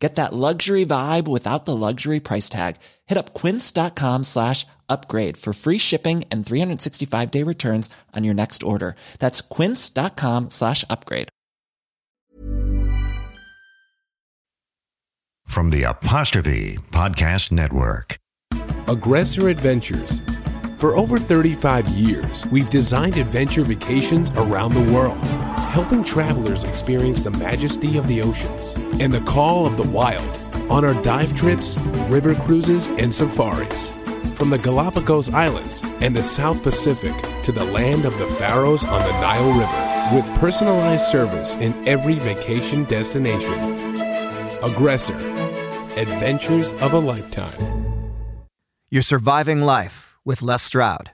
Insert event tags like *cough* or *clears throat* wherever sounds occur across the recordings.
Get that luxury vibe without the luxury price tag. Hit up quince.com slash upgrade for free shipping and 365 day returns on your next order. That's quince.com slash upgrade. From the Apostrophe Podcast Network. Aggressor Adventures. For over 35 years, we've designed adventure vacations around the world, helping travelers experience the majesty of the oceans and the call of the wild on our dive trips, river cruises, and safaris. From the Galapagos Islands and the South Pacific to the land of the Pharaohs on the Nile River, with personalized service in every vacation destination. Aggressor Adventures of a Lifetime. You're surviving life with Les Stroud.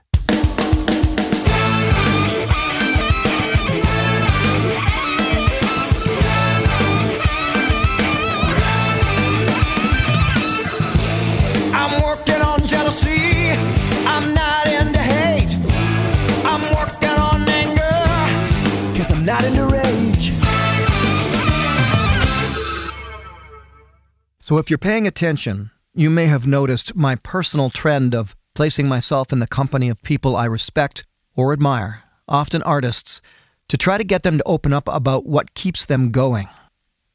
I'm working on jealousy. I'm not hate. I'm working on anger. Cause I'm not rage. So, if you're paying attention, you may have noticed my personal trend of placing myself in the company of people I respect or admire, often artists, to try to get them to open up about what keeps them going.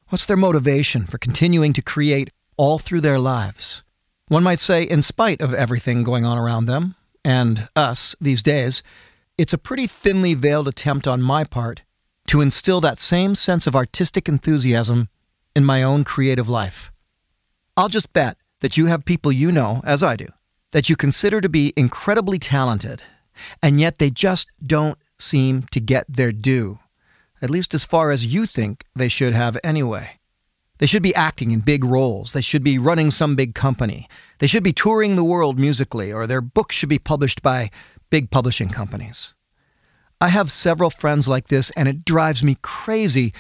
What's their motivation for continuing to create all through their lives? One might say, in spite of everything going on around them, and us these days, it's a pretty thinly veiled attempt on my part to instill that same sense of artistic enthusiasm in my own creative life. I'll just bet that you have people you know, as I do, that you consider to be incredibly talented, and yet they just don't seem to get their due, at least as far as you think they should have anyway. They should be acting in big roles. They should be running some big company. They should be touring the world musically, or their books should be published by big publishing companies. I have several friends like this, and it drives me crazy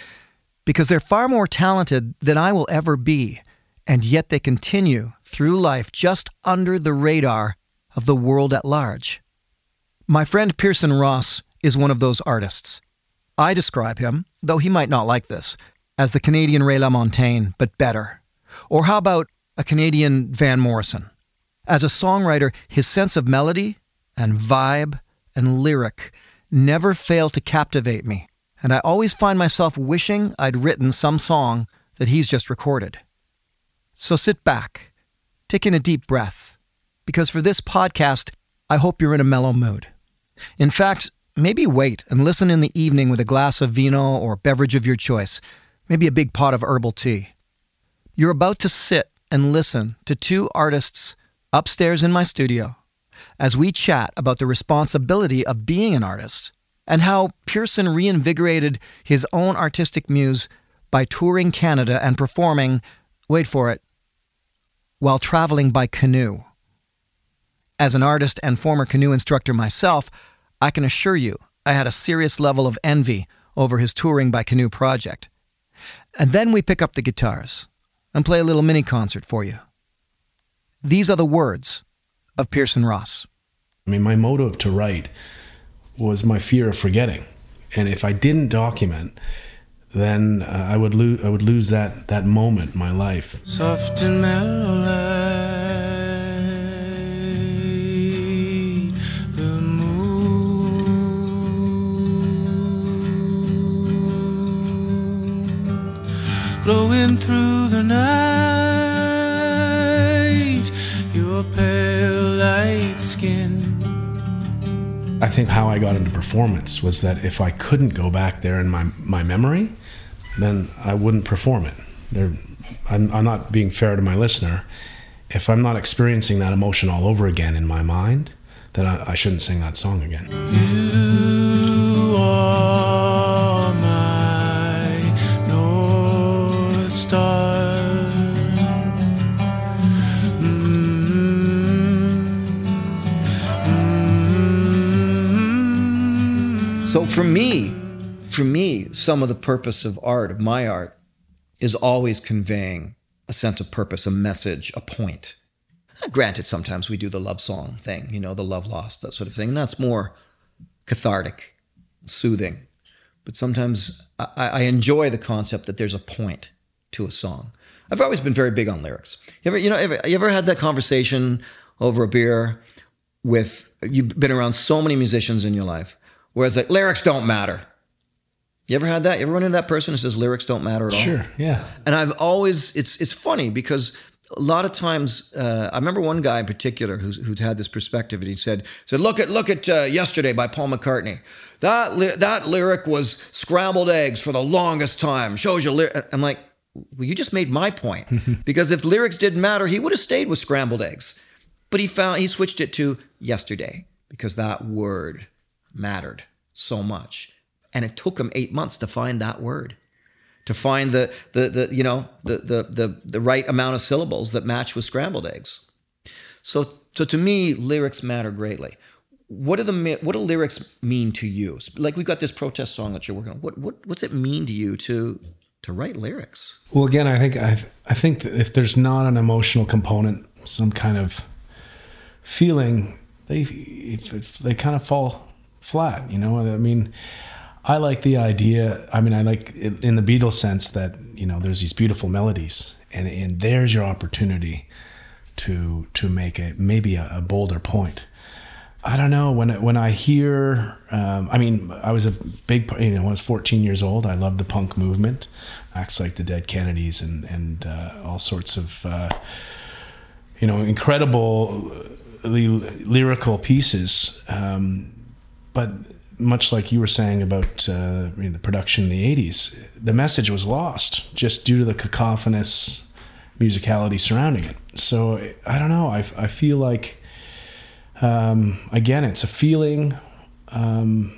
because they're far more talented than I will ever be, and yet they continue through life just under the radar of the world at large. My friend Pearson Ross is one of those artists. I describe him, though he might not like this, as the Canadian Ray LaMontagne, but better. Or how about a Canadian Van Morrison? As a songwriter, his sense of melody and vibe and lyric never fail to captivate me, and I always find myself wishing I'd written some song that he's just recorded. So sit back, take in a deep breath, because for this podcast, I hope you're in a mellow mood. In fact, maybe wait and listen in the evening with a glass of vino or beverage of your choice, maybe a big pot of herbal tea. You're about to sit and listen to two artists upstairs in my studio as we chat about the responsibility of being an artist and how Pearson reinvigorated his own artistic muse by touring Canada and performing, wait for it, while traveling by canoe. As an artist and former canoe instructor myself, I can assure you I had a serious level of envy over his touring by canoe project. And then we pick up the guitars and play a little mini concert for you. These are the words of Pearson Ross. I mean, my motive to write was my fear of forgetting. And if I didn't document, then uh, I would lose I would lose that that moment in my life. Soft and mellow through the night, your pale light skin. I think how I got into performance was that if I couldn't go back there in my my memory, then I wouldn't perform it. There, I'm, I'm not being fair to my listener. If I'm not experiencing that emotion all over again in my mind, then I, I shouldn't sing that song again. You are for me, for me, some of the purpose of art, of my art, is always conveying a sense of purpose, a message, a point. Granted, sometimes we do the love song thing, you know, the love lost, that sort of thing. And that's more cathartic, soothing. But sometimes I, I enjoy the concept that there's a point to a song. I've always been very big on lyrics. You ever, you know, ever, you ever had that conversation over a beer with, you've been around so many musicians in your life, whereas like lyrics don't matter. You ever had that? You ever run into that person who says lyrics don't matter at all? Sure. Yeah. And I've always it's it's funny because a lot of times uh, I remember one guy in particular who's who'd had this perspective and he said said look at look at uh, yesterday by Paul McCartney that li- that lyric was scrambled eggs for the longest time shows you ly-. I'm like well you just made my point *laughs* because if lyrics didn't matter he would have stayed with scrambled eggs but he found he switched it to yesterday because that word mattered so much. And it took him eight months to find that word to find the the, the you know the, the the the right amount of syllables that match with scrambled eggs. So so to me lyrics matter greatly. What do the what do lyrics mean to you? Like we've got this protest song that you're working on. What what what's it mean to you to to write lyrics? Well, again, I think I, I think if there's not an emotional component, some kind of feeling, they they kind of fall flat. You know, I mean, I like the idea. I mean, I like in the Beatles sense that you know there's these beautiful melodies, and and there's your opportunity to to make a maybe a, a bolder point. I don't know when when I hear. Um, I mean, I was a big you know when I was 14 years old. I loved the punk movement, acts like the Dead Kennedys and and uh, all sorts of uh, you know incredible uh, lyrical pieces. Um, but much like you were saying about uh, you know, the production in the 80s, the message was lost just due to the cacophonous musicality surrounding it. So I don't know. I, I feel like um, again, it's a feeling, um,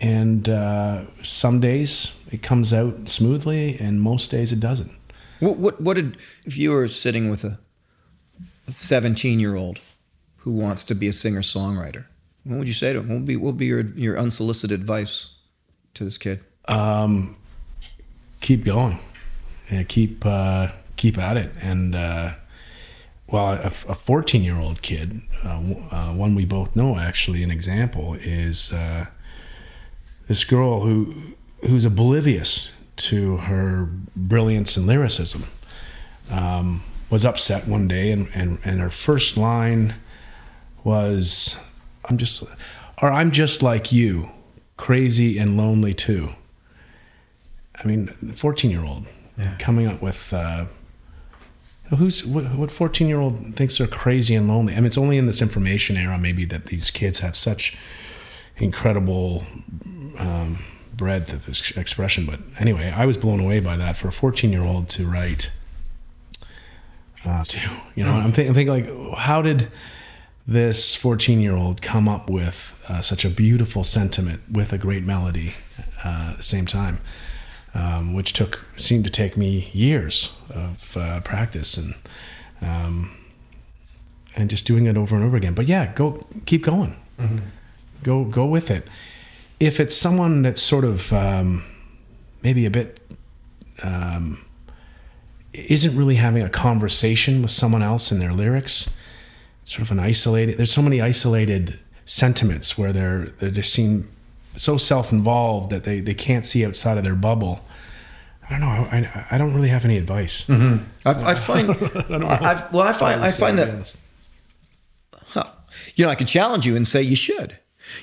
and uh, some days it comes out smoothly, and most days it doesn't. what what, what did if you were sitting with a 17 year old who wants to be a singer songwriter what would you say to him? What would be what would be your your unsolicited advice to this kid? Um, keep going, yeah, keep uh, keep at it, and uh, well, a 14 year old kid, uh, uh, one we both know actually, an example is uh, this girl who who's oblivious to her brilliance and lyricism. Um, was upset one day, and, and and her first line was, "I'm just, or I'm just like you, crazy and lonely too." I mean, 14 year old coming up with. Uh, Who's what? Fourteen year old thinks they're crazy and lonely. I mean, it's only in this information era maybe that these kids have such incredible um, breadth of ex- expression. But anyway, I was blown away by that for a fourteen year old to write. Uh, to you know, I'm, think, I'm thinking like, how did this 14 year old come up with uh, such a beautiful sentiment with a great melody uh, at the same time? um, which took seemed to take me years of uh, practice and um, and just doing it over and over again. But yeah, go keep going, go go with it. If it's someone that's sort of um, maybe a bit um, isn't really having a conversation with someone else in their lyrics, sort of an isolated. There's so many isolated sentiments where they're they just seem so self-involved that they, they can't see outside of their bubble. I don't know. I, I don't really have any advice. Mm-hmm. I, I find, *laughs* I, well, I find, I find that, huh, you know, I could challenge you and say you should.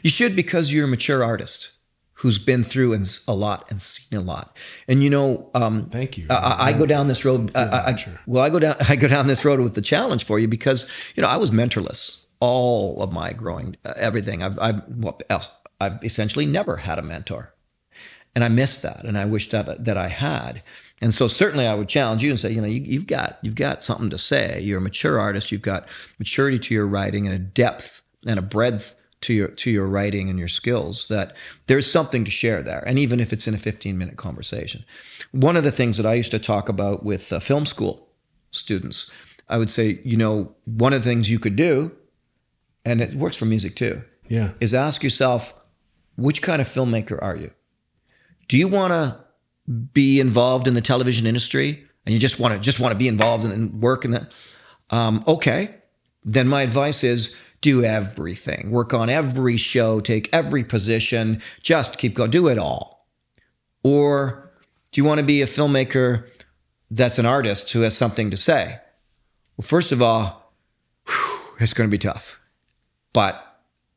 You should because you're a mature artist who's been through and a lot and seen a lot. And you know, um, Thank you. I, I- go down this road. I, I, well, I go down. *laughs* I go down this road with the challenge for you because you know I was mentorless all of my growing uh, everything. I've I've what else? I've essentially never had a mentor, and I missed that, and I wish that that I had. And so certainly I would challenge you and say, you know, you, you've got you've got something to say. You're a mature artist. You've got maturity to your writing and a depth and a breadth to your to your writing and your skills that there's something to share there. And even if it's in a 15 minute conversation, one of the things that I used to talk about with uh, film school students, I would say, you know, one of the things you could do, and it works for music too, Yeah. is ask yourself, which kind of filmmaker are you? Do you want to be involved in the television industry and you just want to just want to be involved in, and work in that? Um, okay, then my advice is do everything. Work on every show, take every position, just keep going, do it all. Or do you want to be a filmmaker that's an artist who has something to say? Well, first of all, whew, it's going to be tough. But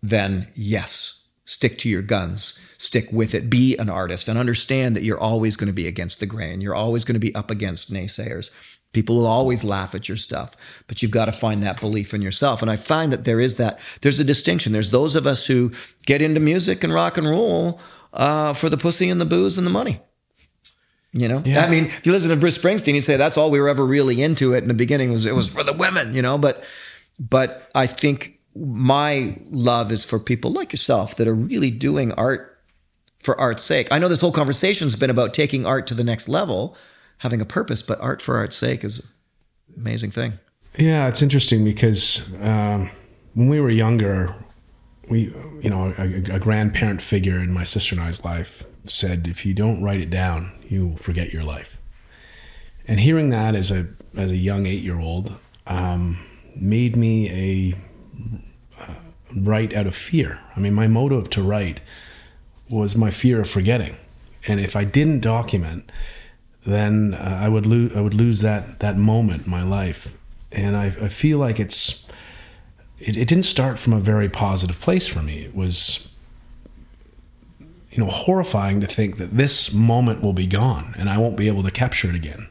then, yes, stick to your guns, stick with it, be an artist, and understand that you're always going to be against the grain. You're always going to be up against naysayers. People will always laugh at your stuff, but you've got to find that belief in yourself. And I find that there is that, there's a distinction. There's those of us who get into music and rock and roll uh, for the pussy and the booze and the money. You know, Yeah. I mean, if you listen to Bruce Springsteen, you say that's all we were ever really into it in the beginning was it was for the women, you know. But, but I think my love is for people like yourself that are really doing art for art's sake. I know this whole conversation's been about taking art to the next level, having a purpose, but art for art's sake is amazing thing. Yeah, it's interesting because um, when we were younger, we, you know, a, a grandparent figure in my sister and I's life said, "If you don't write it down, you will forget your life." And hearing that as a as a young eight year old um, made me a uh, write out of fear. I mean, my motive to write was my fear of forgetting, and if I didn't document, then uh, I would lose I would lose that that moment in my life, and I, I feel like it's it, it didn't start from a very positive place for me. It was you know horrifying to think that this moment will be gone and I won't be able to capture it again.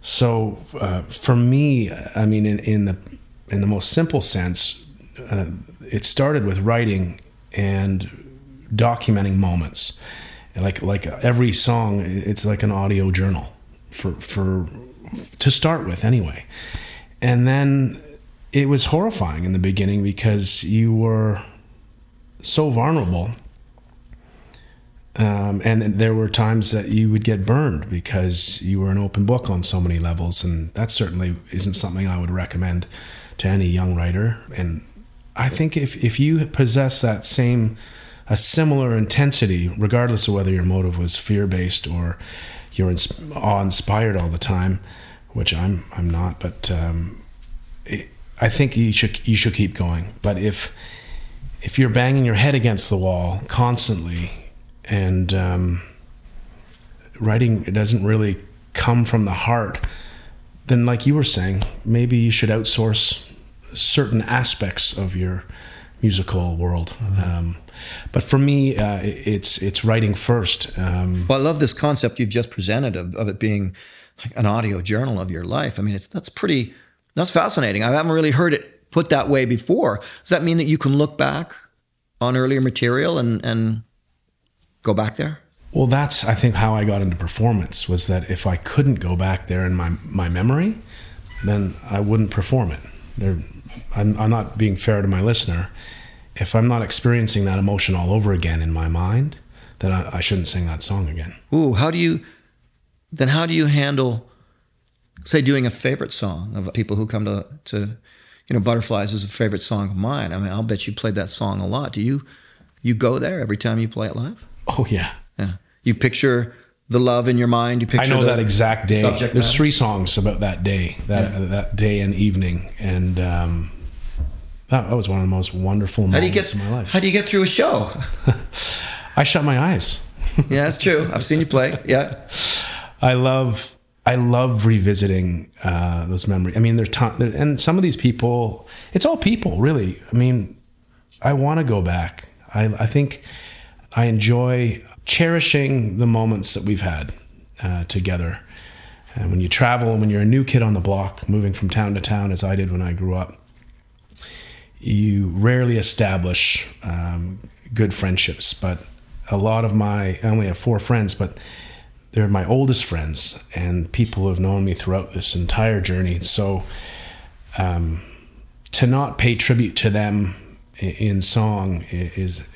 So uh, for me, I mean, in, in the in the most simple sense, uh, it started with writing and documenting moments. Like like every song, it's like an audio journal for for to start with anyway. And then it was horrifying in the beginning because you were so vulnerable. Um, and there were times that you would get burned because you were an open book on so many levels, and that certainly isn't something I would recommend to any young writer. And I think if if you possess that same a similar intensity, regardless of whether your motive was fear based or you're ins- awe inspired all the time, which I'm I'm not, but um, it, I think you should you should keep going. But if if you're banging your head against the wall constantly and um, writing it doesn't really come from the heart, then like you were saying, maybe you should outsource certain aspects of your musical world. Um, but for me, uh, it's it's writing first. Um, Well, I love this concept you've just presented of, of it being an audio journal of your life. I mean, it's that's pretty that's fascinating. I haven't really heard it put that way before. Does that mean that you can look back on earlier material and and go back there? Well, that's I think how I got into performance was that if I couldn't go back there in my my memory, then I wouldn't perform it. I'm, I'm not being fair to my listener. If I'm not experiencing that emotion all over again in my mind, then I, I shouldn't sing that song again. Ooh, how do you then how do you handle say doing a favorite song of people who come to to you know butterflies is a favorite song of mine. I mean, I'll bet you played that song a lot. Do you you go there every time you play it live? Oh yeah, Yeah. You picture the love in your mind. You picture. I know that exact day. There's three songs about that day, that that day and evening, and um, that, that was one of the most wonderful How moments get of my life. How do you get through a show? *laughs* I shut my eyes. *laughs* yeah, that's true. I've seen you play. Yeah. I love I love revisiting uh, those memories. I mean, they're ton- and some of these people. It's all people, really. I mean, I want to go back. I, I think I enjoy cherishing the moments that we've had uh, together. And when you travel, and when you're a new kid on the block, moving from town to town, as I did when I grew up, you rarely establish um, good friendships. But a lot of my, I only have four friends, but they're my oldest friends and people who have known me throughout this entire journey. So um, to not pay tribute to them in song is,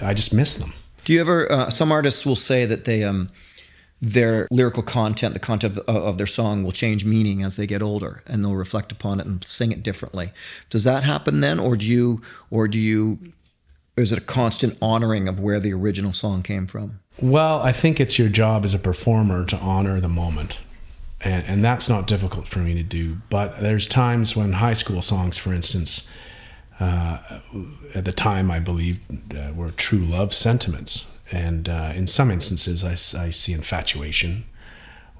I just miss them. Do you ever? Uh, some artists will say that they um, their lyrical content, the content of, of their song, will change meaning as they get older, and they'll reflect upon it and sing it differently. Does that happen then, or do you, or do you is it a constant honoring of where the original song came from? Well, I think it's your job as a performer to honor the moment. And, and that's not difficult for me to do. But there's times when high school songs, for instance, uh, at the time I believe uh, were true love sentiments. And uh, in some instances, I, I, see infatuation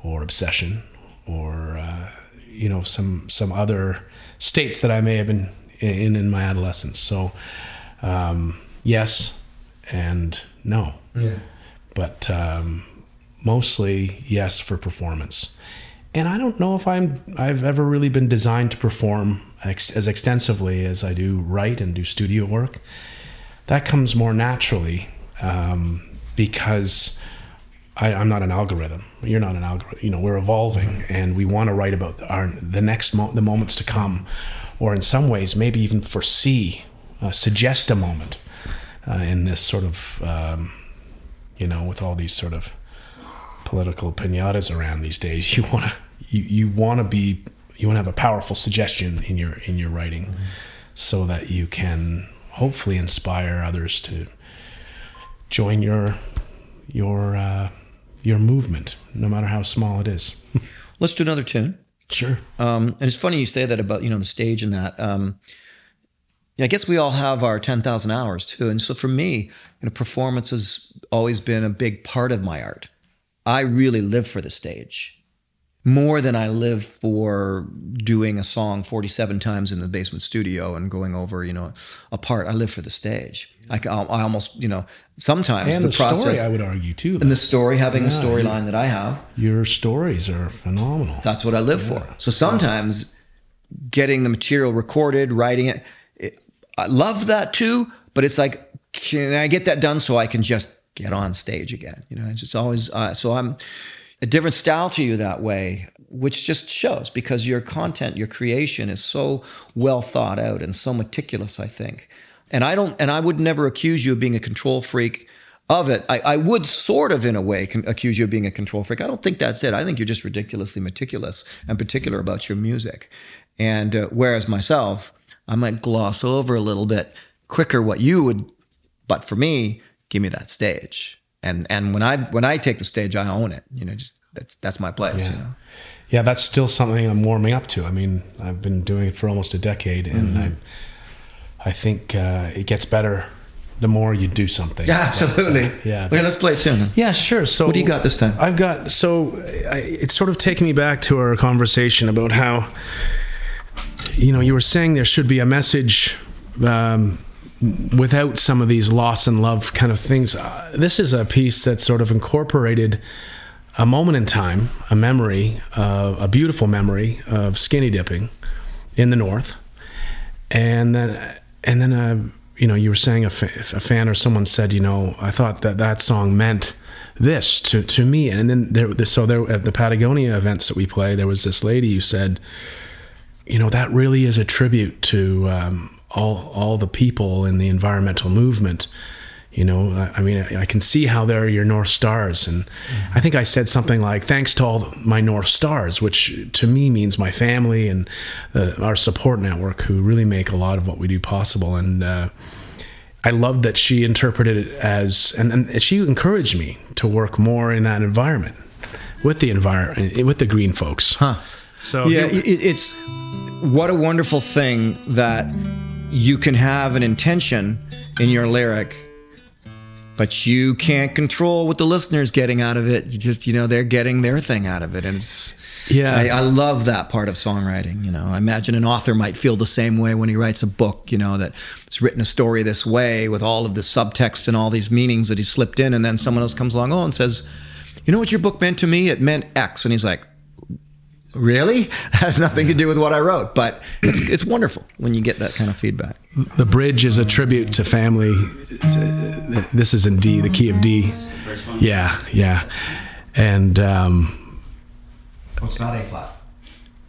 or obsession or, uh, you know, some, some other states that I may have been in in my adolescence. So, um, yes and no. Yeah. But um, mostly yes for performance. And I don't know if I'm I've ever really been designed to perform ex- as extensively as I do write and do studio work. That comes more naturally um, because I, am not an algorithm. You're not an algorithm. You know, we're evolving, and we want to write about our the next mo- the moments to come, or in some ways, maybe even foresee, uh, suggest a moment uh, in this sort of, um, you know, with all these sort of political pinatas around these days. *laughs* You want to you, you want to be you want to have a powerful suggestion in your in your writing, mm-hmm. so that you can hopefully inspire others to join your your uh, your movement, no matter how small it is. *laughs* Let's do another tune. Sure. Um, and it's funny you say that about you know the stage and that. Um, yeah, I guess we all have our ten thousand hours too, and so for me, you know, performance has always been a big part of my art. I really live for the stage more than I live for doing a song 47 times in the basement studio and going over, you know, a part. I live for the stage. I, I almost, you know, sometimes and the, the process. Story, I would argue too. And the story, having yeah, a storyline that I have. Your stories are phenomenal. That's what I live yeah. for. So sometimes getting the material recorded, writing it, it, I love that too. But it's like, can I get that done so I can just get on stage again? You know, it's just always. Uh, so I'm a different style to you that way, which just shows because your content, your creation is so well thought out and so meticulous, I think. And I don't, and I would never accuse you of being a control freak of it. I, I would sort of, in a way, accuse you of being a control freak. I don't think that's it. I think you're just ridiculously meticulous and particular about your music. And uh, whereas myself, I might gloss over a little bit quicker what you would, but for me, give me that stage and and when I when I take the stage, I own it. You know, just that's that's my place. Yeah. You know. Yeah, that's still something I'm warming up to. I mean, I've been doing it for almost a decade, and mm-hmm. I I think uh, it gets better the more you do something. Yeah, absolutely. Yeah. Okay, let's play a tune. Yeah, sure. So, what do you got this time? I've got so I, it's sort of taking me back to our conversation about how you know you were saying there should be a message. Um, without some of these loss and love kind of things. Uh, this is a piece that sort of incorporated a moment in time, a memory, uh, a beautiful memory of skinny dipping in the north, and then and then uh, you know you were saying a, fa- a fan or someone said you know I thought that that song meant this to to me, and then there so there at the Patagonia events that we play, there was this lady who said, you know that really is a tribute to. Um, all all the people in the environmental movement you know i mean i can see how they're your north stars. And mm-hmm. i think i said something like thanks to all my north stars which to me means my family and uh, our support network who really make a lot of what we do possible. And uh, i love that she interpreted it as and, and she encouraged me to work more in that environment with the environment with the green folks. Huh. So yeah it, it's what a wonderful thing that you can have an intention in your lyric but you can't control what the listener's getting out of it. You just you know they're getting their thing out of it. And it's yeah. I, I, love that part of songwriting you know. I imagine an author might feel the same way when he writes a book you know that it's written a story this way with all of the subtext and all these meanings that he slipped in. And then someone else comes along oh and says you know what your book meant to me? It meant x. And he's like really? *laughs* That has nothing to do with what i wrote but it's, *clears throat* it's wonderful when you get that kind of feedback. The bridge is a tribute to family. This is in d the key of d. Yeah yeah. And um oh, it's not a flat.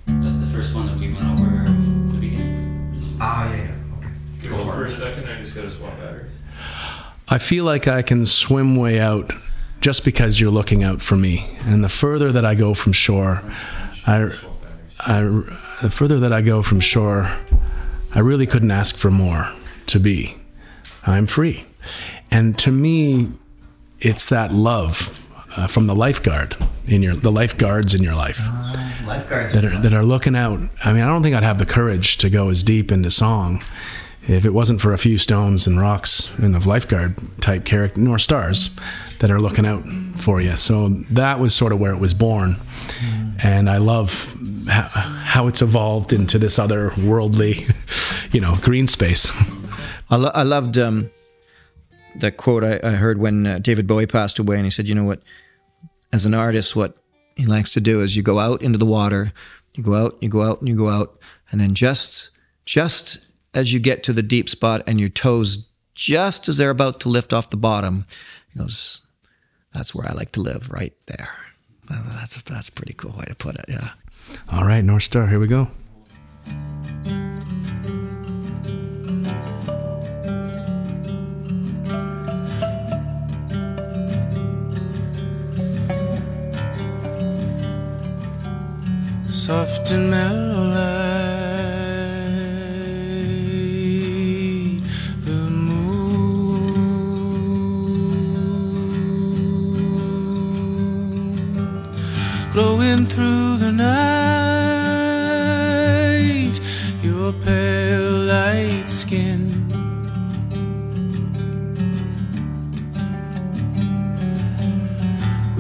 That's the first one that we went over at the beginning. Ah yeah yeah. Okay. Go, go for, for a second i just gotta swap batteries. I feel like i can swim way out just because you're looking out for me. And the further that i go from shore I, I, the further that I go from shore, I really couldn't ask for more to be. I'm free. And to me, it's that love uh, from the lifeguard in your the lifeguards in your life Lifeguards. that are that are looking out. I mean, I don't think I'd have the courage to go as deep into song if it wasn't for a few stones and rocks and of lifeguard type character nor stars that are looking out for you. So that was sort of where it was born, and I love how, how it's evolved into this other worldly, *laughs* you know, green space. I, lo- I loved um, that quote I, I heard when uh, David Bowie passed away, and he said, "You know what? As an artist, what he likes to do is you go out into the water, you go out, you go out, and you go out, and then just just as you get to the deep spot and your toes just as they're about to lift off the bottom, he goes, "That's where I like to live, right there." Uh, that's that's a pretty cool way to put it. Yeah. All right, North Star, here we go. soft and mellow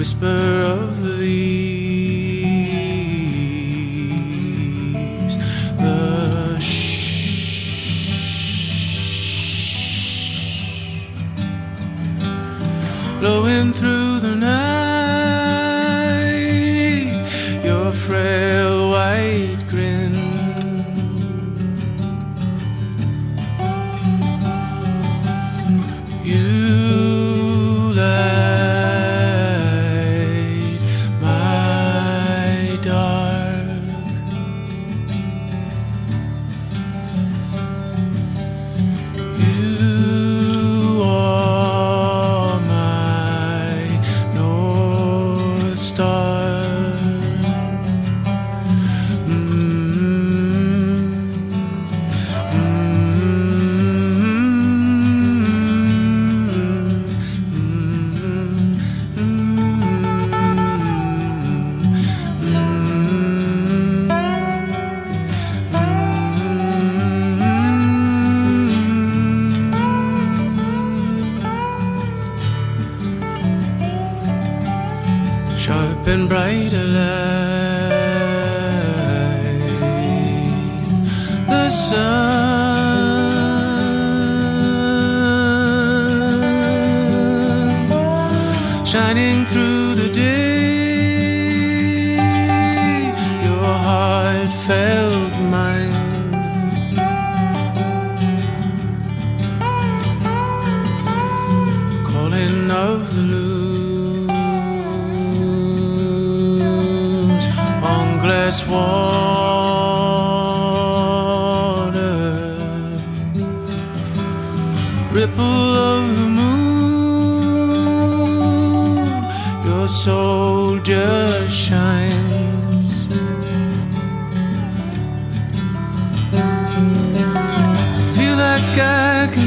Whisper of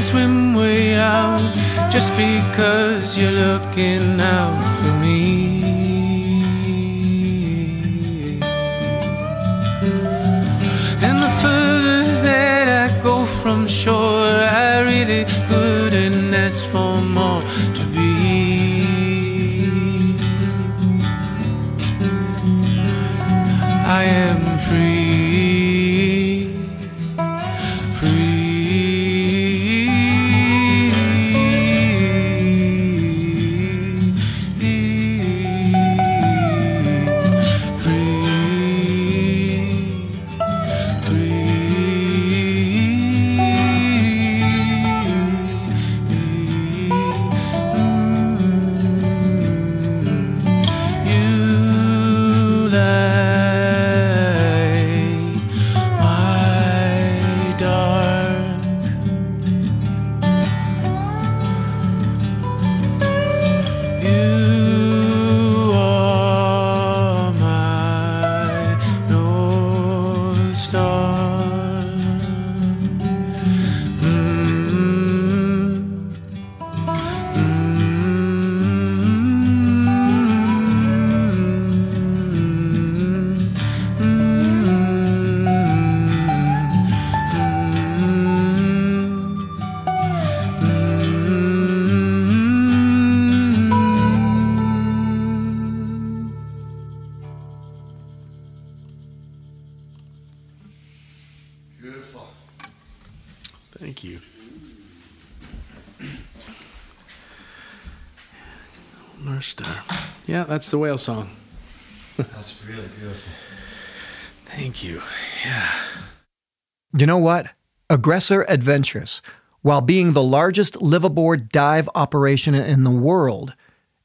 swim way out just because you're looking out for me. And the further that I go from shore, I really couldn't ask for more that's the whale song. That's really beautiful. Thank you. Yeah. You know what? Aggressor Adventures, while being the largest live aboard dive operation in the world,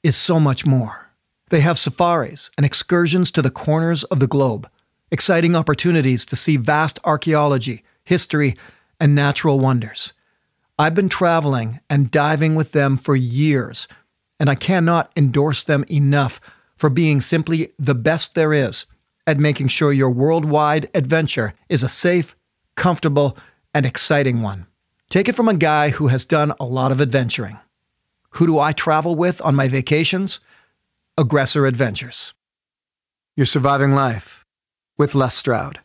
is so much more. They have safaris and excursions to the corners of the globe, exciting opportunities to see vast archaeology, history, and natural wonders. I've been traveling and diving with them for years, and I cannot endorse them enough for being simply the best there is at making sure your worldwide adventure is a safe, comfortable, and exciting one. Take it from a guy who has done a lot of adventuring. Who do I travel with on my vacations? Aggressor Adventures. You're surviving life with Les Stroud.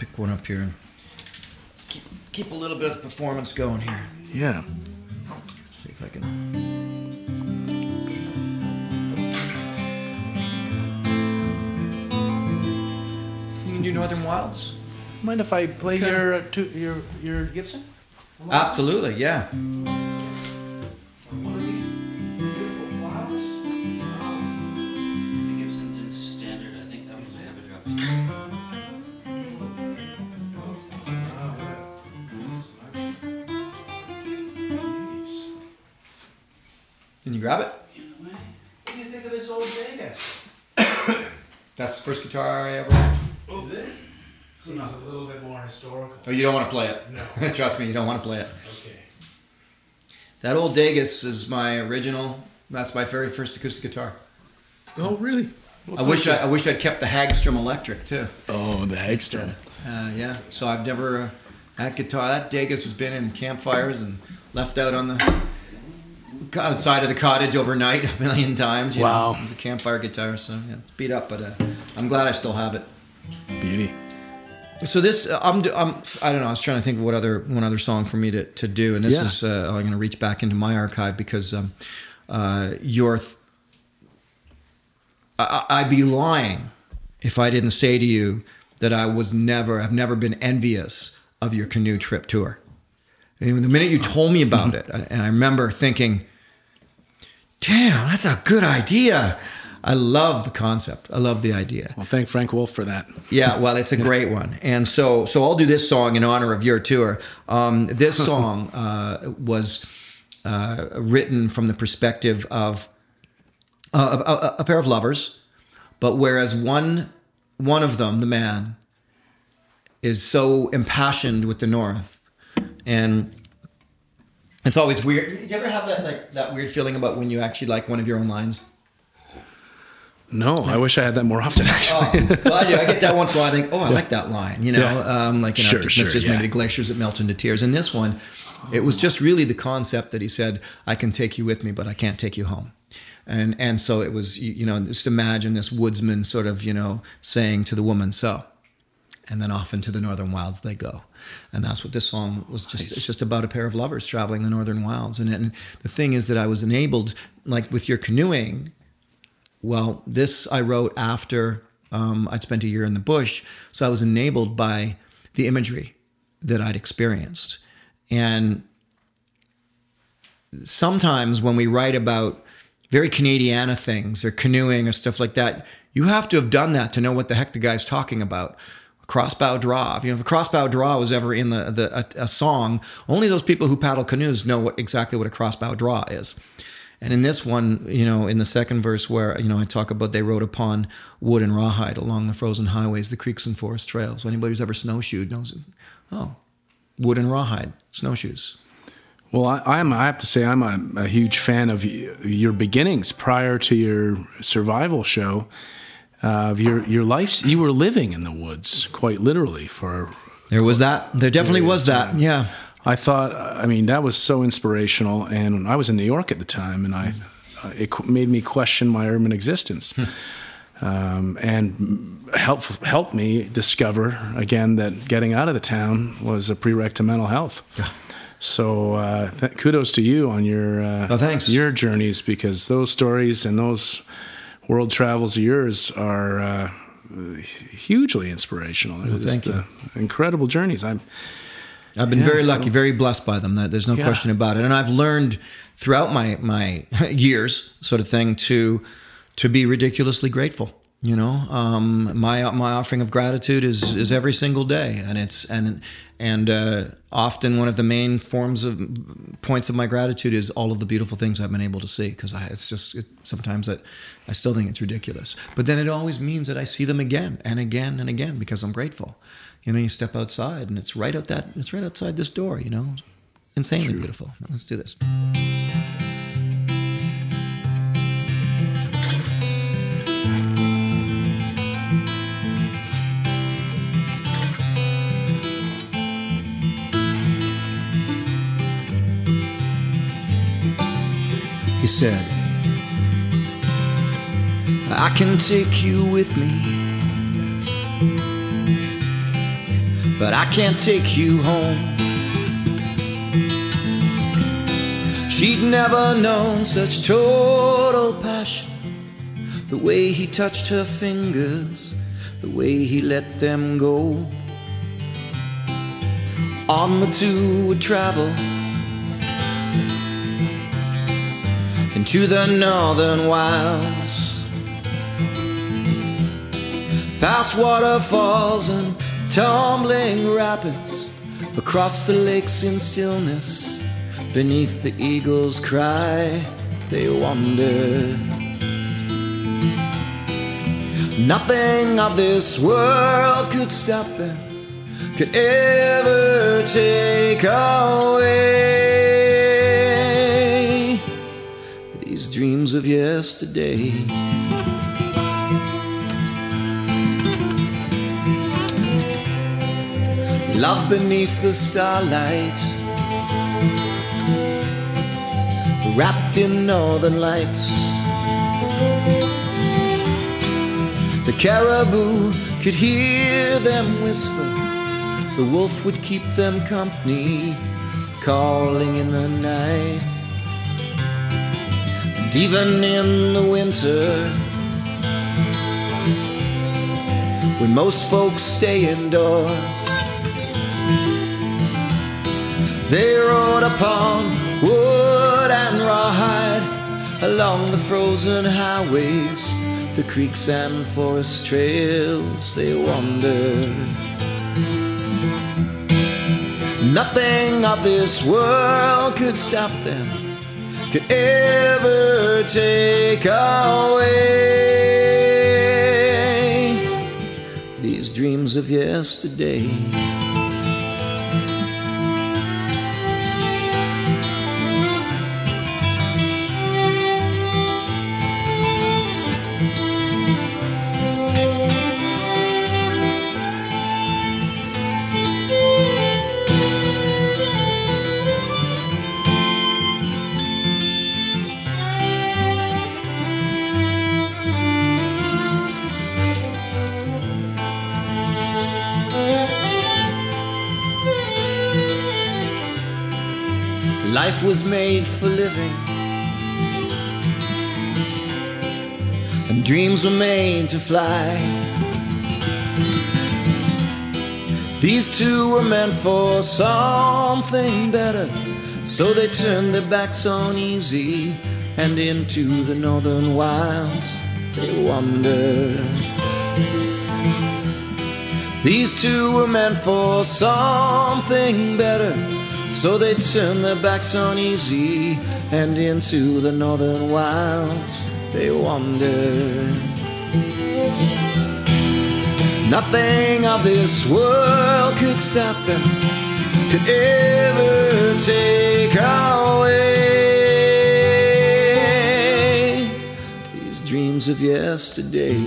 Pick one up here and keep, keep a little bit of the performance going here. Yeah. See if I can. You can do Northern Wilds? Mind if I play Okay. your uh, tu- your your Gibson? Absolutely, yeah. First guitar I ever had. Is it? Seems a little bit more historical. Oh, you don't want to play it? No. *laughs* Trust me, you don't want to play it. Okay. That old Dagus is my original. That's my very first acoustic guitar. Oh, really? I wish I, I wish I'd kept the Hagstrom electric too. Oh, the Hagstrom. Uh, yeah. So I've never uh, that guitar. That Dagus has been in campfires and left out on the outside of the cottage overnight *laughs* a million times. You Wow. Know? It's a campfire guitar, so yeah, it's beat up, but uh, I'm glad I still have it. Beauty. So this, uh, I'm, I'm, I don't know. I was trying to think of what other one other song for me to, to do, and this Yeah. is uh, I'm going to reach back into my archive because um, uh, your, th- I, I'd be lying if I didn't say to you that I was never, I've never been envious of your canoe trip tour. And the minute you told me about it, I- and I remember thinking, "Damn, that's a good idea." I love the concept. I love the idea. Well, thank Frank Wolf for that. Yeah, well, it's a great one, and so so I'll do this song in honor of your tour. Um, this *laughs* song uh, was uh, written from the perspective of uh, a, a, a pair of lovers, but whereas one one of them, the man, is so impassioned with the North, and it's always weird. Do you ever have that like that weird feeling about when you actually like one of your own lines? No, I wish I had that more often. *laughs* Actually. Oh, well, I do. I get that once in a while. I think, oh, I like that line. You know, Yeah. um, like you know, Sure, sure, yeah. maybe the glaciers that melt into tears. In this one, it was just really the concept that he said, "I can take you with me, but I can't take you home." And and so it was, you, you know, just imagine this woodsman sort of, you know, saying to the woman, "So," and then off into the northern wilds they go, and that's what this song was. Just it's just about a pair of lovers traveling the northern wilds. And, and the thing is that I was enabled, like with your canoeing, well, this I wrote after um, I'd spent a year in the bush, so I was enabled by the imagery that I'd experienced. And sometimes when we write about very Canadiana things or canoeing or stuff like that, you have to have done that to know what the heck the guy's talking about. Crossbow draw. If, you know, if a crossbow draw was ever in the, the a, a song, only those people who paddle canoes know what exactly what a crossbow draw is. And in this one, you know, in the second verse where, you know, I talk about they rode upon wood and rawhide along the frozen highways, the creeks and forest trails. Anybody who's ever snowshoed knows, oh, wood and rawhide, snowshoes. Well, I, I'm. I have to say, I'm a, a huge fan of your beginnings prior to your survival show. Uh, of your your life, you were living in the woods, quite literally. For There was that. There definitely was that. Yeah. I thought, I mean, that was so inspirational. And I was in New York at the time, and I uh, it made me question my urban existence. Um, and help helped me discover again that getting out of the town was a prereq to mental health. Yeah. So uh, th- kudos to you on your uh, Oh, thanks. your journeys because those stories and those world travels of yours are uh, hugely inspirational. Was thank you. incredible journeys. I'm I've been Yeah. very lucky, very blessed by them. That- There's no Yeah. question about it. And I've learned throughout my my *laughs* years, sort of thing, to to be ridiculously grateful. You know, um, my my offering of gratitude is is every single day, and it's and and uh, often one of the main forms of points of my gratitude is all of the beautiful things I've been able to see. Because it's just it, sometimes that I still think it's ridiculous, but then it always means that I see them again and again and again because I'm grateful. You know, you step outside and it's right out that it's right outside this door. You know, insanely beautiful. Let's do this. He said, I can take you with me, but I can't take you home. She'd never known such total passion. The way he touched her fingers, the way he let them go. On the two would travel into the northern wilds. Past waterfalls and tumbling rapids, across the lakes in stillness, beneath the eagle's cry, they wandered. Nothing of this world could stop them, could ever take away these dreams of yesterday. Love beneath the starlight, wrapped in northern lights. The caribou could hear them whisper. The wolf would keep them company, calling in the night. And even in the winter, when most folks stay indoors, they rode upon wood and rawhide along the frozen highways, the creeks and forest trails they wandered. Nothing of this world could stop them, could ever take away these dreams of yesterday. Life was made for living, and dreams were made to fly. These two were meant for something better, so they turned their backs on easy and into the northern wilds they wandered. These two were meant for something better. So they turned their backs on easy and into the northern wilds they wandered. Nothing of this world could stop them, could ever take away these dreams of yesterday.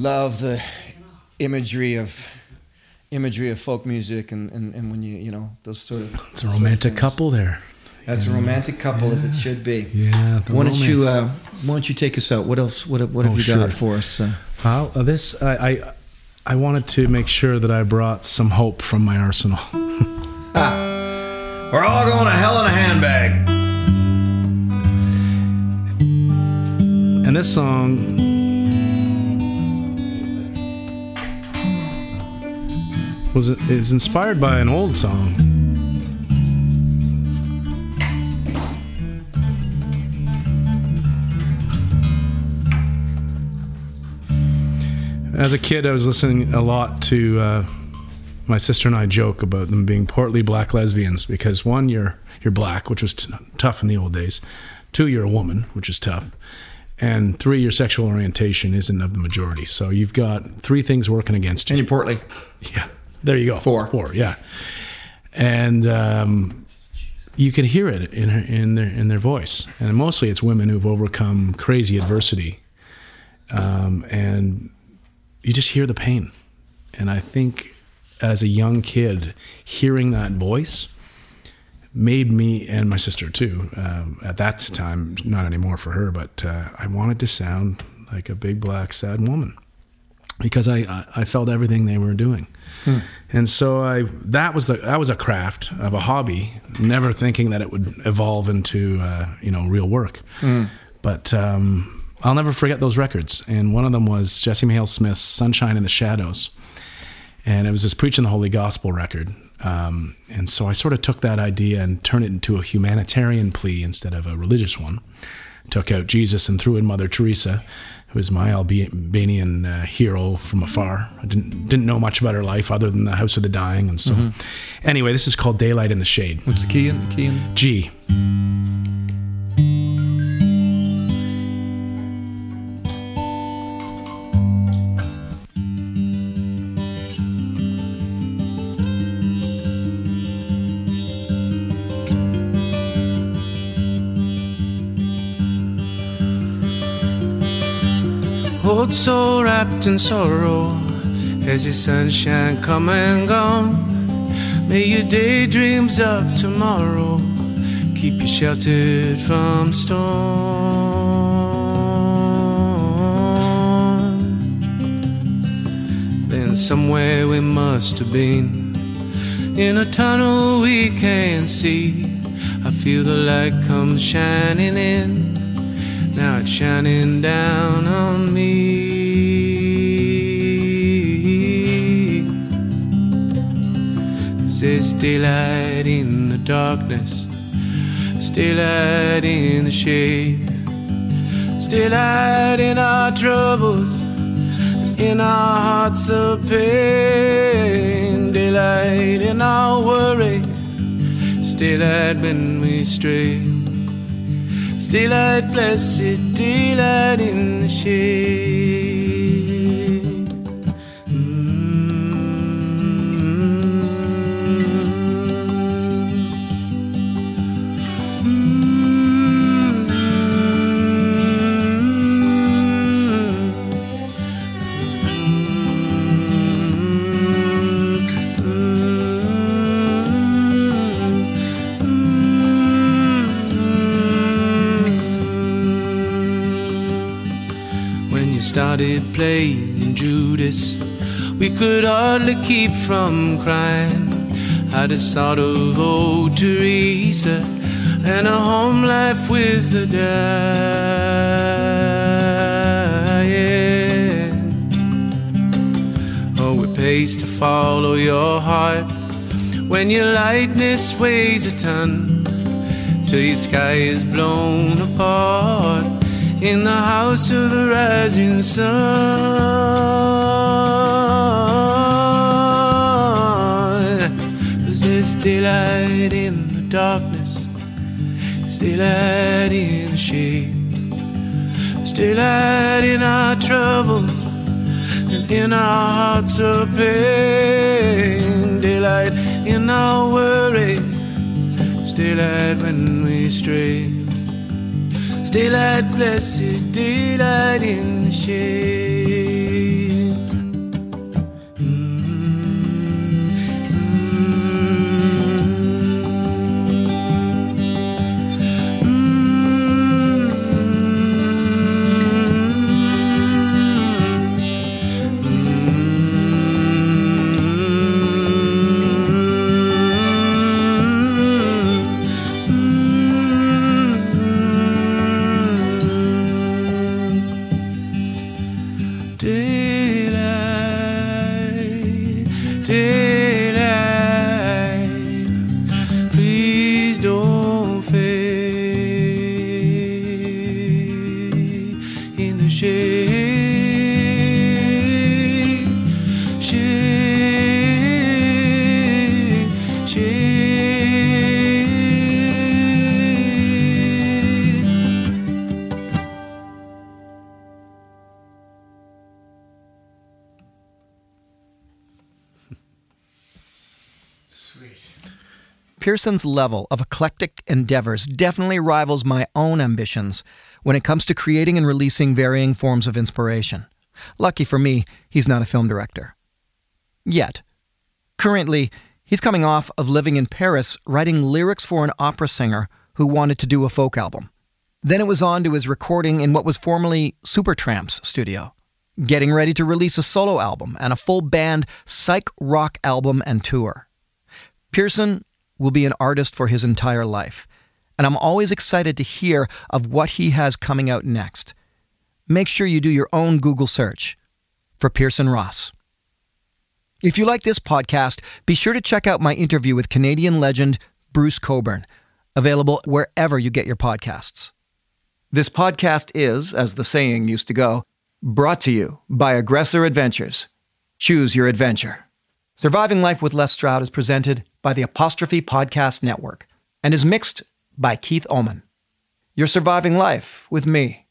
Love the imagery of imagery of folk music and, and, and when you you know those sort of It's a romantic couple there. That's a romantic couple as it should be. Yeah. Why don't you uh, Why don't you take us out? What else? What What have Oh, you sure. got for us? Uh, Well, uh, this I, I I wanted to make sure that I brought some hope from my arsenal. *laughs* ah, We're all going to hell in a handbag. And this song was is inspired by an old song. As a kid, I was listening a lot to uh, my sister and I joke about them being portly black lesbians because one, you're you're black, which was t- tough in the old days. Two, you're a woman, which is tough. And three, your sexual orientation isn't of the majority. So you've got three things working against you. And you're portly. Yeah, there you go. Four. four, yeah. And um, you can hear it in her, in their in their voice, and mostly it's women who've overcome crazy adversity, um, and you just hear the pain. And I think as a young kid, hearing that voice made me and my sister too. Um, at that time, not anymore for her, but uh, I wanted to sound like a big black sad woman because I I, felt everything they were doing, and so I that was the that was a craft of a hobby, never thinking that it would evolve into uh, you know real work, but. Um, I'll never forget those records, and one of them was Jesse Mahale Smith's "Sunshine in the Shadows," and it was this preaching the holy gospel record. Um, and so I sort of took that idea and turned it into a humanitarian plea instead of a religious one. Took out Jesus and threw in Mother Teresa, who is my Albanian uh, hero from afar. I didn't didn't know much about her life other than the House of the Dying, and so. Anyway, this is called Daylight in the Shade. What's the key in? The key in? G. wrapped in sorrow as the sunshine come and gone. May your daydreams of tomorrow keep you sheltered from storm. Then somewhere we must have been in a tunnel we can't see. I feel the light come shining in. Now it's shining down on me. There's daylight in the darkness, there's daylight in the shade, there's daylight in our troubles, in our hearts of pain, daylight in our worry, there's daylight when we stray. Daylight, blessed daylight in the shade. Playing Judas, we could hardly keep from crying. I just thought of old Teresa and a home life with the dying. Oh, it pays to follow your heart when your lightness weighs a ton till your sky is blown apart in the house of the rising sun. Cause there's daylight in the darkness, there's daylight in the shade, there's daylight in our trouble, and in our hearts of pain, daylight in our worry, daylight when we stray. Daylight, blessed daylight in the shade. Pearson's level of eclectic endeavors definitely rivals my own ambitions when it comes to creating and releasing varying forms of inspiration. Lucky for me, he's not a film director. Yet. Currently, he's coming off of living in Paris writing lyrics for an opera singer who wanted to do a folk album. Then it was on to his recording in what was formerly Supertramp's studio, getting ready to release a solo album and a full band psych rock album and tour. Pearson will be an artist for his entire life, and I'm always excited to hear of what he has coming out next. Make sure you do your own Google search for Pearson Ross. If you like this podcast, be sure to check out my interview with Canadian legend Bruce Cockburn, available wherever you get your podcasts. This podcast is, as the saying used to go, brought to you by Aggressor Adventures. Choose your adventure. Surviving Life with Les Stroud is presented by the Apostrophe Podcast Network and is mixed by Keith Oman. You're surviving life with me,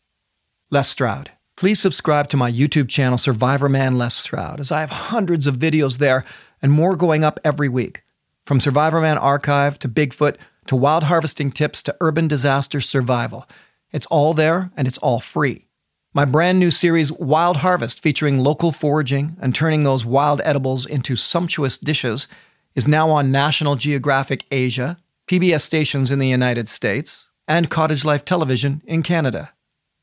Les Stroud. Please subscribe to my YouTube channel, Survivor Man Les Stroud, as I have hundreds of videos there and more going up every week. From Survivor Man Archive to Bigfoot to wild harvesting tips to urban disaster survival. It's all there and it's all free. My brand new series, Wild Harvest, featuring local foraging and turning those wild edibles into sumptuous dishes, is now on National Geographic Asia, PBS stations in the United States, and Cottage Life Television in Canada.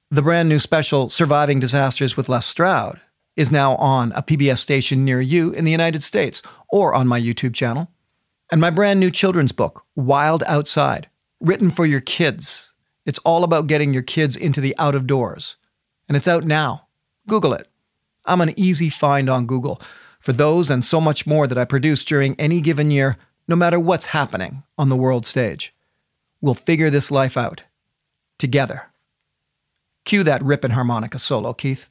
The brand new special, Surviving Disasters with Les Stroud, is now on a PBS station near you in the United States or on my YouTube channel. And my brand new children's book, Wild Outside, written for your kids. It's all about getting your kids into the out of doors. And it's out now. Google it. I'm an easy find on Google for those and so much more that I produce during any given year, no matter what's happening on the world stage. We'll figure this life out. Together. Cue that ripping harmonica solo, Keith.